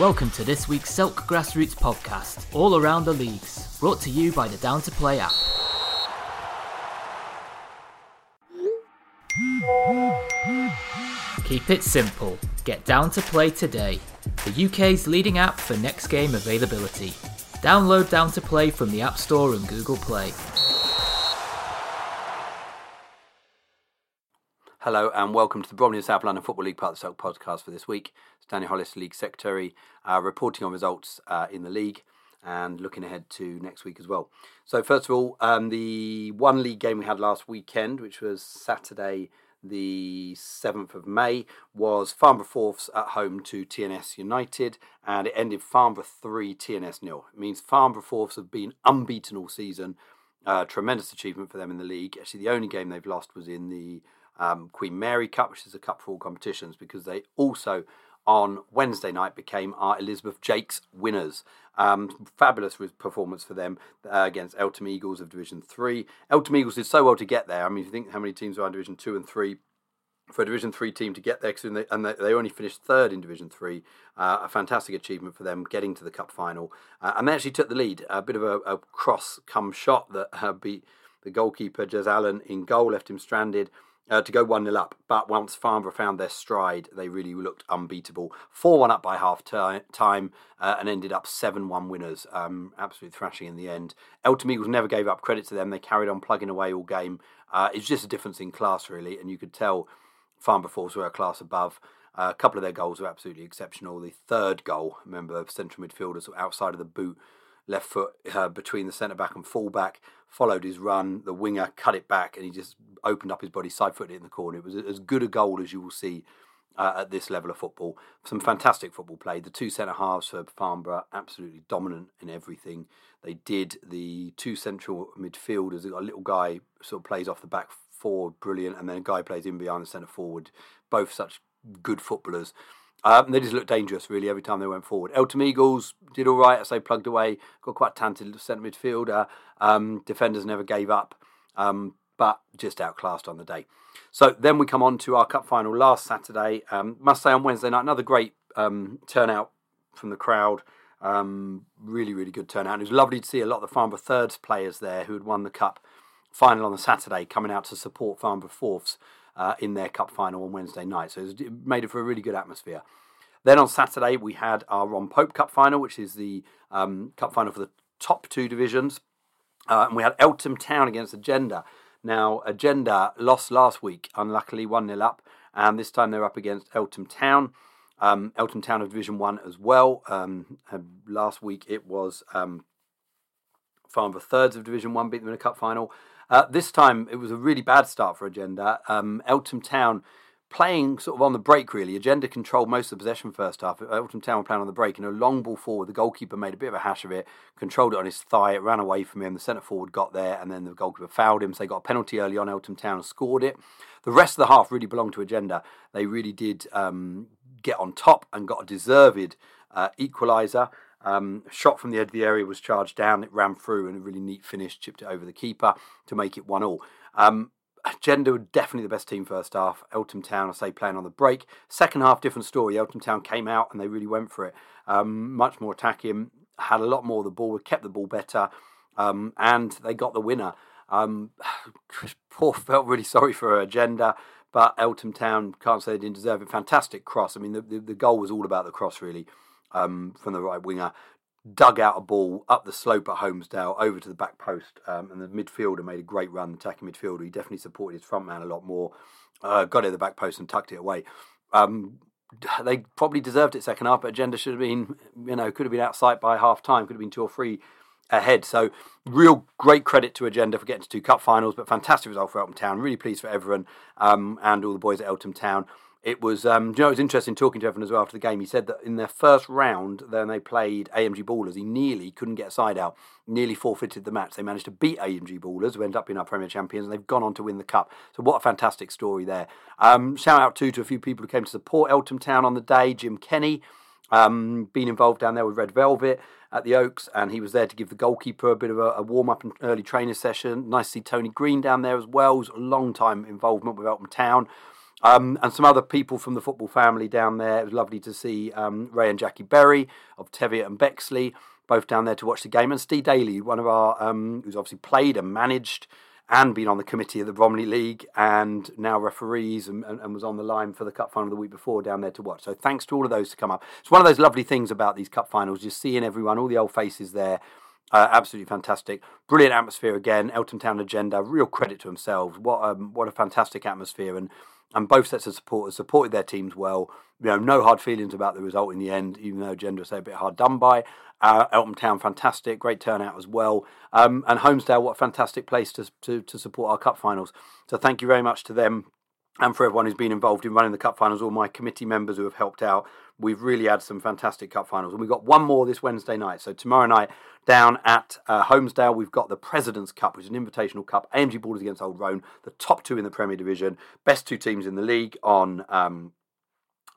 Welcome to this week's Selk Grassroots podcast, all around the leagues, brought to you by the Down to Play app. Keep it simple. Get Down to Play today, the UK's leading app for next game availability. Download Down to Play from the App Store and Google Play. Hello and welcome to the Bromley and South London Football League part of the Selk podcast for this week. It's Danny Hollis, League Secretary, uh, reporting on results uh, in the league and looking ahead to next week as well. So, first of all, um, the one league game we had last weekend, which was Saturday, the 7th of May, was Farnborough Fourths at home to TNS United, and it ended Farnborough 3, TNS nil. It means Farnborough Fourths have been unbeaten all season. Uh, tremendous achievement for them in the league. Actually, the only game they've lost was in the um, Queen Mary Cup, which is a cup for all competitions, because they also on Wednesday night became our Elizabeth Jakes winners. Um, fabulous performance for them uh, against Eltham Eagles of Division 3. Eltham Eagles did so well to get there. I mean, if you think how many teams are in Division 2 and 3, for a Division Three team to get there, and they only finished third in Division Three. Uh, a fantastic achievement for them getting to the cup final, uh, and they actually took the lead. A bit of a, a cross come shot that uh, beat the goalkeeper Jez Allen in goal, left him stranded uh, to go 1 0 up. But once Farnborough found their stride, they really looked unbeatable. 4 1 up by half t- time uh, and ended up 7 1 winners. Um, absolute thrashing in the end. Eltham Eagles never gave up credit to them. They carried on plugging away all game. Uh, it's just a difference in class, really, and you could tell Farnborough Fourths were a class above. Uh, a couple of their goals were absolutely exceptional. The third goal, remember, central midfielders outside of the boot left foot uh, between the centre back and full back, followed his run. The winger cut it back and he just opened up his body, side footed it in the corner. It was as good a goal as you will see uh, at this level of football. Some fantastic football played. The two centre halves for Farnborough, absolutely dominant in everything they did. The two central midfielders, a little guy sort of plays off the back forward, brilliant, and then a guy plays in behind the centre forward. Both such good footballers. Um, they just looked dangerous, really, every time they went forward. Eltham Eagles did all right as they plugged away, got quite talented centre midfielder. Um, defenders never gave up, um, but just outclassed on the day. So then we come on to our cup final last Saturday. Um, must say on Wednesday night, another great um, turnout from the crowd. Um, really, really good turnout. And it was lovely to see a lot of the Farnborough Thirds players there who had won the cup final on the Saturday coming out to support Farnborough Fourths uh, in their cup final on Wednesday night. So it made it for a really good atmosphere. Then on Saturday, we had our Ron Pope Cup final, which is the um, cup final for the top two divisions. Uh, and we had Eltham Town against Agenda. Now, Agenda lost last week, unluckily 1 0 up, and this time they're up against Eltham Town. Um, Eltham Town of Division 1 as well. Um, last week it was um, Farnborough Thirds of Division 1 beat them in a cup final. Uh, this time it was a really bad start for Agenda. Um, Eltham Town playing sort of on the break really. Agenda controlled most of the possession first half. Eltham Town were playing on the break and a long ball forward. The goalkeeper made a bit of a hash of it, controlled it on his thigh. It ran away from him. The centre forward got there and then the goalkeeper fouled him. So they got a penalty early on. Eltham Town scored it. The rest of the half really belonged to Agenda. They really did um, get on top and got a deserved uh, equaliser. Um, shot from the edge of the area was charged down. It ran through and a really neat finish, chipped it over the keeper to make it one all. Um, Agenda were definitely the best team first half. Eltham Town, I say, playing on the break. Second half, different story. Eltham Town came out and they really went for it. Um, much more attacking, had a lot more of the ball, kept the ball better, um, and they got the winner. Um, felt really sorry for Agenda, but Eltham Town can't say they didn't deserve it. Fantastic cross. I mean, the, the, the goal was all about the cross, really um, from the right winger, dug out a ball up the slope at Holmesdale over to the back post, um, and the midfielder made a great run. The attacking midfielder, he definitely supported his front man a lot more. Uh, got it at the back post and tucked it away. Um, they probably deserved it second half, but Agenda should have been, you know, could have been outside by half time, could have been two or three ahead. So, real great credit to Agenda for getting to two cup finals, but fantastic result for Eltham Town. Really pleased for everyone um, and all the boys at Eltham Town it was um, you know it was interesting talking to Evan as well after the game. He said that in their first round, then they played AMG Ballers. He nearly couldn't get a side out, nearly forfeited the match. They managed to beat AMG Ballers, who end up being our Premier Champions, and they've gone on to win the cup. So what a fantastic story there. Um, shout out too to a few people who came to support Eltham Town on the day. Jim Kenny, um, been involved down there with Red Velvet at the Oaks, and he was there to give the goalkeeper a bit of a, a warm up and early training session. Nice to see Tony Green down there as well. A long time involvement with Eltham Town. Um, and some other people from the football family down there. It was lovely to see um, Ray and Jackie Berry of Teviot and Bexley, both down there to watch the game. And Steve Daly, one of our, um, who's obviously played and managed and been on the committee of the Bromley League and now referees and, and, and, was on the line for the cup final the week before down there to watch. So thanks to all of those to come up. It's one of those lovely things about these cup finals, just seeing everyone, all the old faces there. Uh, absolutely fantastic, brilliant atmosphere again. Eltham Town agenda, real credit to themselves. What um, what a fantastic atmosphere, and and both sets of supporters supported their teams well. You know, no hard feelings about the result in the end, even though Gender say a bit hard done by. Uh, Eltham Town, fantastic, great turnout as well. Um, and Holmesdale, what a fantastic place to, to, to support our cup finals. So thank you very much to them and for everyone who's been involved in running the cup finals, all my committee members who have helped out. We've really had some fantastic cup finals, and we've got one more this Wednesday night. So tomorrow night down at uh, Holmesdale, we've got the President's Cup, which is an invitational cup. AMG Borders against Old Roan, the top two in the Premier Division, best two teams in the league on um,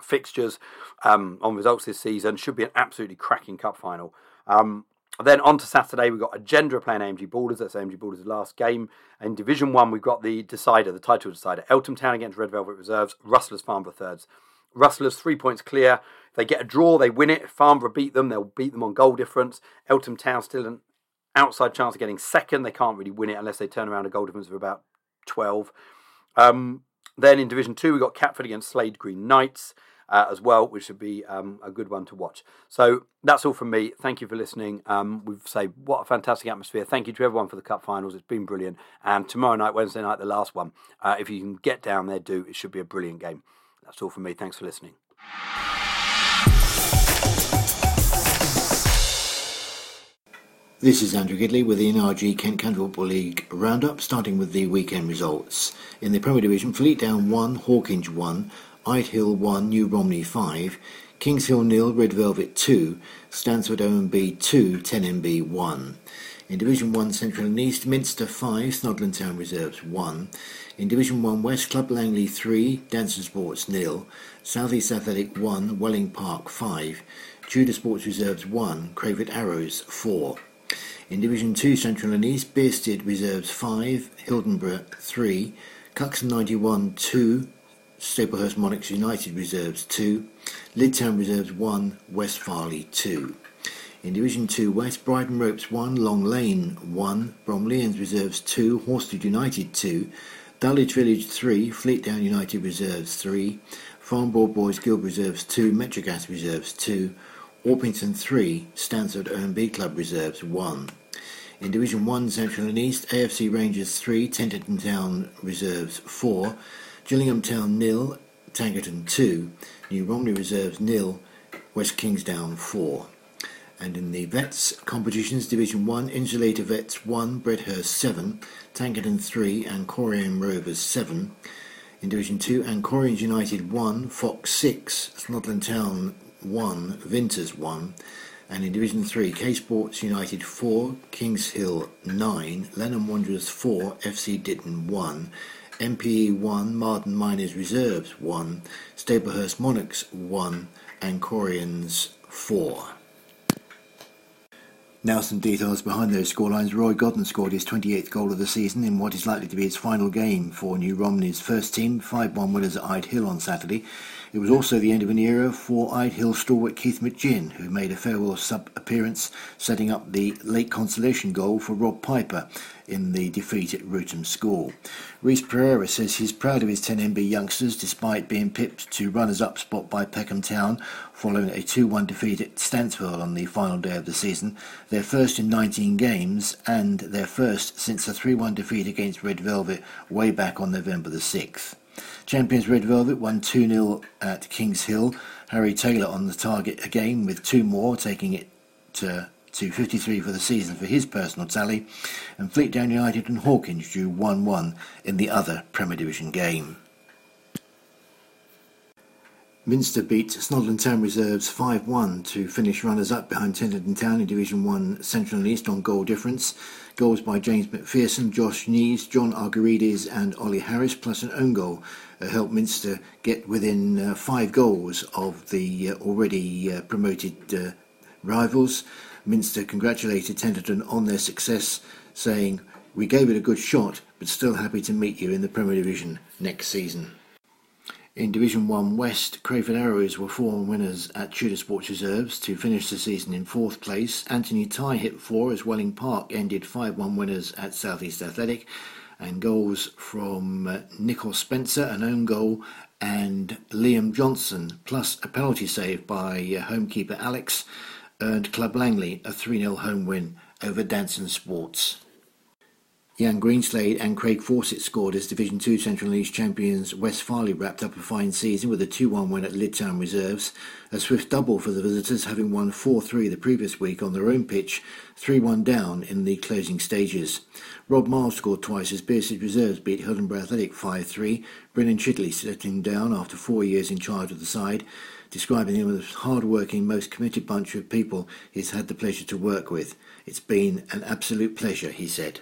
fixtures, um, on results this season. Should be an absolutely cracking cup final. Um, then on to Saturday, we've got Agenda playing AMG Borders. That's AMG Borders' last game. In Division 1, we've got the decider, the title decider. Eltham Town against Red Velvet Reserves. Rustlers Farnborough thirds. Rustlers three points clear. If they get a draw, they win it. If Farnborough beat them, they'll beat them on goal difference. Eltham Town still an outside chance of getting second. They can't really win it unless they turn around a goal difference of about 12. Um, then in Division 2, we've got Catford against Slade Green Knights uh, as well, which should be um, a good one to watch. So that's all from me. Thank you for listening. Um, we've say what a fantastic atmosphere. Thank you to everyone for the cup finals. It's been brilliant. And tomorrow night, Wednesday night, the last one. Uh, if you can get down there, do. It should be a brilliant game. That's all from me. Thanks for listening. This is Andrew Gidley with the NRG Kent County Football League roundup, starting with the weekend results. In the Premier Division, Fleetdown 1, Hawkinge 1, Hill 1, New Romney 5, Kings Hill nil, Red Velvet 2, Stansfeld OMB 2, 10MB 1. In Division 1 Central and East, Minster 5, Snodland Town Reserves 1. In Division 1 West, Club Langley 3, Danson Sports nil, South East Athletic 1, Welling Park 5, Tudor Sports Reserves 1, Crayford Arrows 4. In Division 2 Central and East, Bearsted Reserves 5, Hildenborough 3, Cuxton 91 2, Staplehurst Monarchs United Reserves 2, Lydd Town Reserves 1, West Farleigh 2. In Division 2 West, Bridon Ropes 1, Long Lane 1, Bromleyans Reserves 2, Horsted United 2, Dulwich Village 3, Fleetdown United Reserves 3, Farnborough Boys Guild Reserves 2, Metrogas Reserves 2, Orpington 3, Stansfeld OMB Club Reserves 1. In Division 1 Central and East, AFC Rangers 3, Tenterden Town Reserves 4, Gillingham Town nil, Tankerton 2, New Romney Reserves nil, West Kingsdown 4. And in the Vets competitions, Division 1, Insulator Vets 1, Bredhurst 7, Tankerton 3, and Corian Rovers 7. In Division 2, Ancorians United 1, Fox 6, Snodland Town 1, Vinters 1. And in Division 3, K Sports United 4, Kings Hill 9, Lenham Wanderers 4, FC Ditton 1. MPE 1, Marden Minors Reserves 1, Staplehurst Monarchs 1, and Corians 4. Now some details behind those scorelines. Roy Godden scored his 28th goal of the season in what is likely to be his final game for New Romney's first team, 5-1 winners at Ide Hill on Saturday. It was also the end of an era for Ide Hill stalwart Keith McGinn, who made a farewell sub-appearance, setting up the late consolation goal for Rob Piper in the defeat at Rootham School. Reese Pereira says he's proud of his 10MB youngsters despite being pipped to runners-up spot by Peckham Town following a 2-1 defeat at Stansfeld on the final day of the season, their first in 19 games and their first since a 3-1 defeat against Red Velvet way back on November the 6th. Champions Red Velvet won 2-0 at Kings Hill. Harry Taylor on the target again with two more, taking it to to 53 for the season for his personal tally, and Fleetdown United and Hawkinge drew 1 1 in the other Premier Division game. Minster beat Snodland Town Reserves 5 1 to finish runners up behind Tenterden Town in Division 1 Central and East on goal difference. Goals by James McPherson, Josh Nees, John Argarides, and Ollie Harris, plus an own goal, uh, helped Minster get within uh, five goals of the uh, already uh, promoted uh, rivals. Minster congratulated Tenterden on their success, saying, We gave it a good shot, but still happy to meet you in the Premier Division next season. In Division 1 West, Crayford Arrows were former winners at Tudor Sports Reserves to finish the season in fourth place. Anthony Ty hit four as Welling Park ended 5 1 winners at Southeast Athletic. And goals from uh, Nicol Spencer, an own goal, and Liam Johnson, plus a penalty save by uh, homekeeper Alex, earned Club Langley a 3 0 home win over Danson Sports. Jan Greenslade and Craig Fawcett scored as Division 2 Central League champions West Farleigh wrapped up a fine season with a 2-1 win at Lydd Town Reserves. A swift double for the visitors having won 4-3 the previous week on their own pitch, 3-1 down in the closing stages. Rob Miles scored twice as Bearsted Reserves beat Hildenborough Athletic 5-3. Brennan Chidley settling down after four years in charge of the side, describing him as a hard-working, most committed bunch of people he's had the pleasure to work with. It's been an absolute pleasure, he said.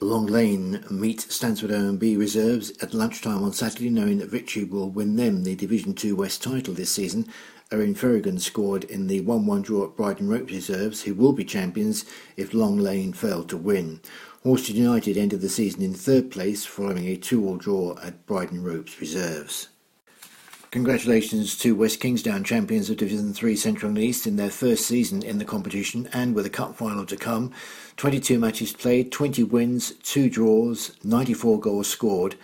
Long Lane meet Stansfeld OMB reserves at lunchtime on Saturday, knowing that victory will win them the Division 2 West title this season. Owen Ferrigan scored in the 1-1 draw at Bridon Ropes reserves, who will be champions if Long Lane fail to win. Horsted United ended the season in third place following a 2-all draw at Bridon Ropes reserves. Congratulations to West Kingsdown, champions of Division 3 Central and East, in their first season in the competition and with a cup final to come. 22 matches played, 20 wins, 2 draws, 94 goals scored,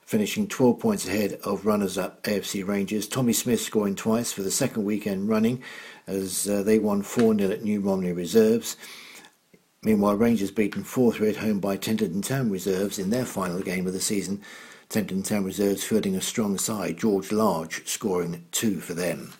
finishing 12 points ahead of runners up AFC Rangers. Tommy Smith scoring twice for the second weekend running as uh, they won 4 0 at New Romney Reserves. Meanwhile, Rangers beaten 4 3 at home by Tenterden Town Reserves in their final game of the season. Tenterden Town Reserves fielding a strong side, George Large scoring two for them.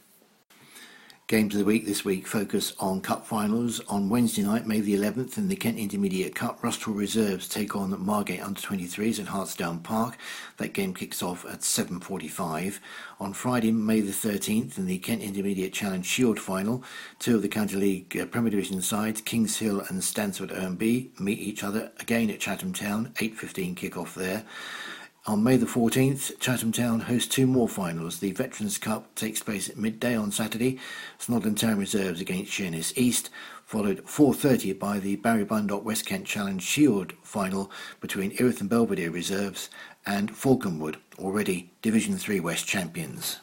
Games of the week this week focus on cup finals. On Wednesday night, May the 11th, in the Kent Intermediate Cup, Rusthall Reserves take on Margate Under 23s at Hartsdown Park. That game kicks off at 7.45. On Friday, May the 13th, in the Kent Intermediate Challenge Shield final, two of the County League uh, Premier Division sides, Kings Hill and Stansfeld OMB, meet each other again at Chatham Town, 8.15 kick-off there. On May the 14th, Chatham Town hosts two more finals. The Veterans Cup takes place at midday on Saturday. Snodland Town reserves against Sheerness East, followed 4.30 by the Barry Bundock West Kent Challenge Shield final between Erith and Belvedere reserves and Falconwood, already Division 3 West champions.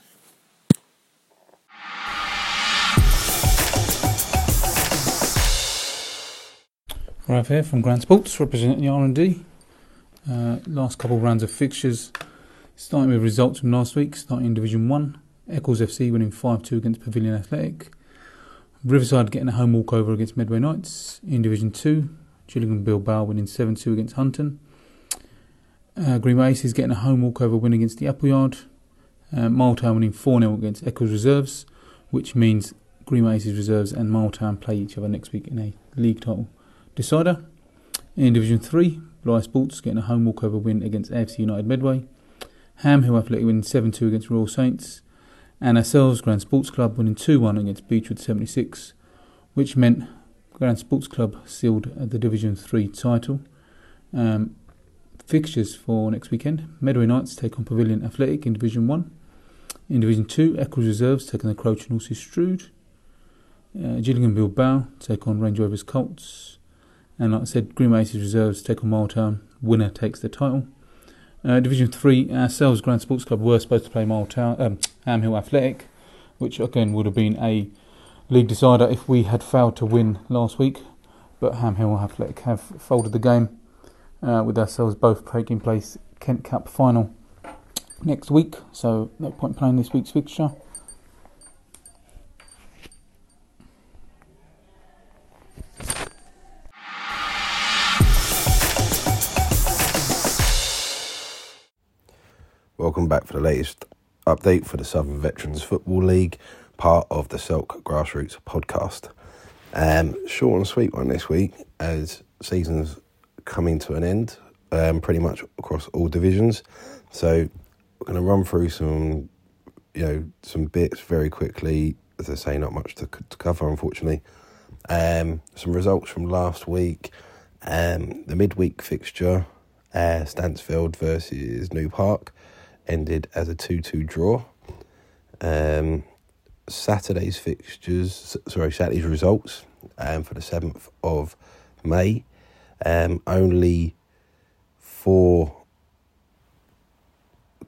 Rav here from Grand Sports, representing the R&D. Uh, last couple of rounds of fixtures, starting with results from last week, starting in Division 1. Eccles FC winning 5 2 against Pavilion Athletic. Riverside getting a home walkover against Medway Knights. In Division 2, Gillingham Bilbao winning 7 2 against Hunton. Uh, Aces getting a home walkover win against the Appleyard. Uh, Miletown winning 4 0 against Eccles Reserves, which means Greenway Aces Reserves and Miletown play each other next week in a league title decider. In Division 3, Blyth Sports getting a home walkover win against AFC United Medway. Ham Hill Athletic winning 7 2 against Royal Saints. And ourselves, Grand Sports Club, winning 2 1 against Beechwood 76, which meant Grand Sports Club sealed the Division 3 title. Um, fixtures for next weekend Medway Knights take on Pavilion Athletic in Division 1. In Division 2, Eccles Reserves take on the Croach and Horses Strood. Uh, Gillingham Bilbao take on Range Rovers Colts. And like I said, Green Aces reserves take on Miletown. Winner takes the title. Uh, Division 3, ourselves, Grand Sports Club, were supposed to play Miletown, um, Ham Hill Athletic, which again would have been a league decider if we had failed to win last week. But Ham Hill Athletic have folded the game, uh, with ourselves both taking place Kent Cup final next week. So no point playing this week's fixture. Welcome back for the latest update for the Southern Veterans Football League, part of the Selk Grassroots podcast. Um, short and sweet one this week as season's coming to an end, um, pretty much across all divisions. So we're going to run through some, you know, some bits very quickly. As I say, not much to, to cover, unfortunately. Um, some results from last week. Um, the midweek fixture, uh, Stansfield versus New Park ended as a 2 2 draw. Um, Saturday's fixtures, sorry, Saturday's results um, for the 7th of May. Um, only four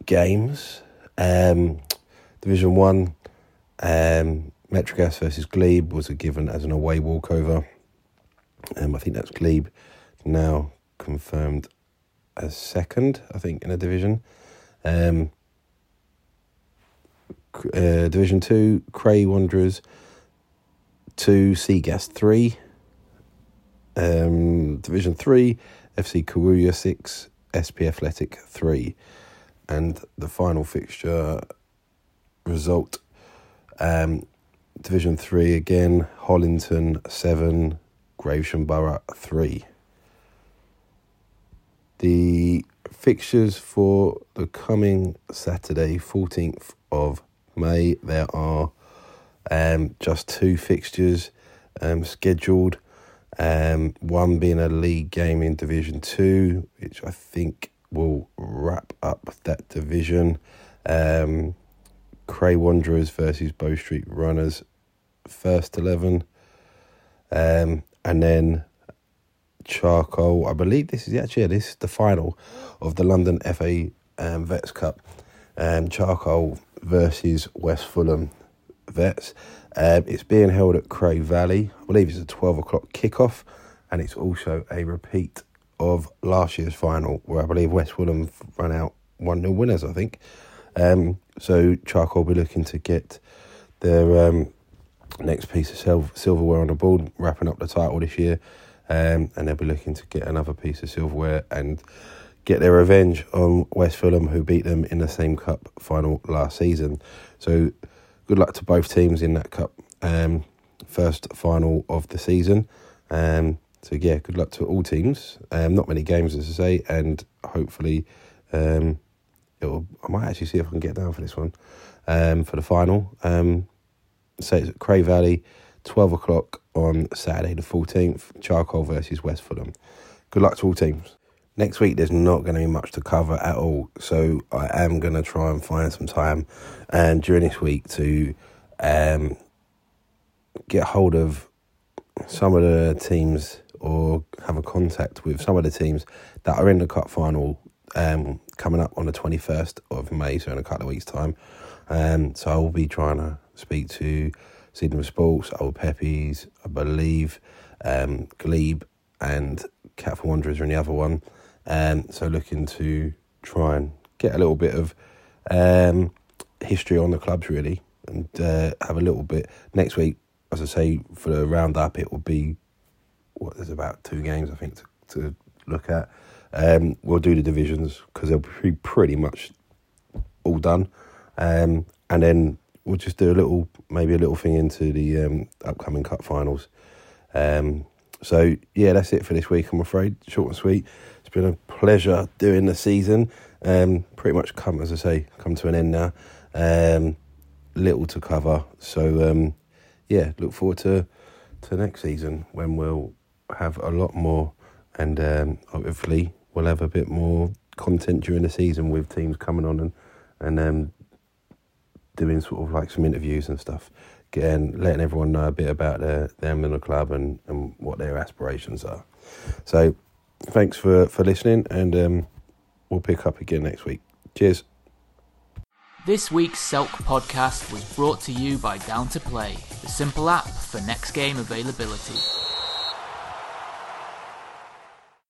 games Um, Division One, um, Metrogas versus Glebe was given as an away walkover. Um, I think that's Glebe now confirmed as second. I think in a division. Um, uh, Division Two, Cray Wanderers two, Seagas three. Um, Division Three, FC Kawuya six, SP Athletic three, and the final fixture result. Um, Division Three again, Hollington seven, Gravesham Borough three. The fixtures for the coming Saturday, fourteenth of May, there are um, just two fixtures um, scheduled. Um, one being a league game in Division Two, which I think will wrap up that division. Um, Cray Wanderers versus Bow Street Runners, first eleven, um, and then Charcoal. I believe this is actually yeah, this is the final of the London FA um, Vets Cup. Um, Charcoal versus West Fulham Vets. Um, it's being held at Cray Valley. I believe it's a 12 o'clock kickoff, and it's also a repeat of last year's final, where I believe West Fulham ran out 1 0 winners, I think. Um, so Charcoal will be looking to get their um, next piece of sil- silverware on the board, wrapping up the title this year. Um, and they'll be looking to get another piece of silverware and get their revenge on West Fulham, who beat them in the same cup final last season. So good luck to both teams in that cup um, first final of the season. Um, so yeah, good luck to all teams. Um, not many games, as I say, and hopefully, um, it'll. I might actually see if I can get down for this one um, for the final. Um, so it's at Cray Valley, twelve o'clock on Saturday the fourteenth. Charcoal versus West Fulham. Good luck to all teams. Next week, there's not going to be much to cover at all, so I am going to try and find some time um, during this week to um, get hold of some of the teams or have a contact with some of the teams that are in the cup final um, coming up on the 21st of May, so in a couple of weeks' time. Um, so I will be trying to speak to Sydenham Sports, Old Peppies, I believe, um, Glebe, and Catford Wanderers are in the other one. Um, so looking to try and get a little bit of um, history on the clubs really, and uh, have a little bit next week. As I say, for the roundup, it will be what there's about two games I think to, to look at. Um, we'll do the divisions because they'll be pretty much all done, um, and then we'll just do a little, maybe a little thing into the um, upcoming cup finals. Um, so yeah, that's it for this week. I'm afraid, short and sweet. It's been a pleasure doing the season. Um, pretty much come, as I say, come to an end now. Um, little to cover, so um, yeah, look forward to to next season when we'll have a lot more, and um, hopefully we'll have a bit more content during the season with teams coming on and and um, doing sort of like some interviews and stuff, getting letting everyone know a bit about their, them and the club and, and what their aspirations are. So thanks for, for listening, and um, we'll pick up again next week. Cheers. This week's Selk podcast was brought to you by Down to Play, the simple app for next game availability.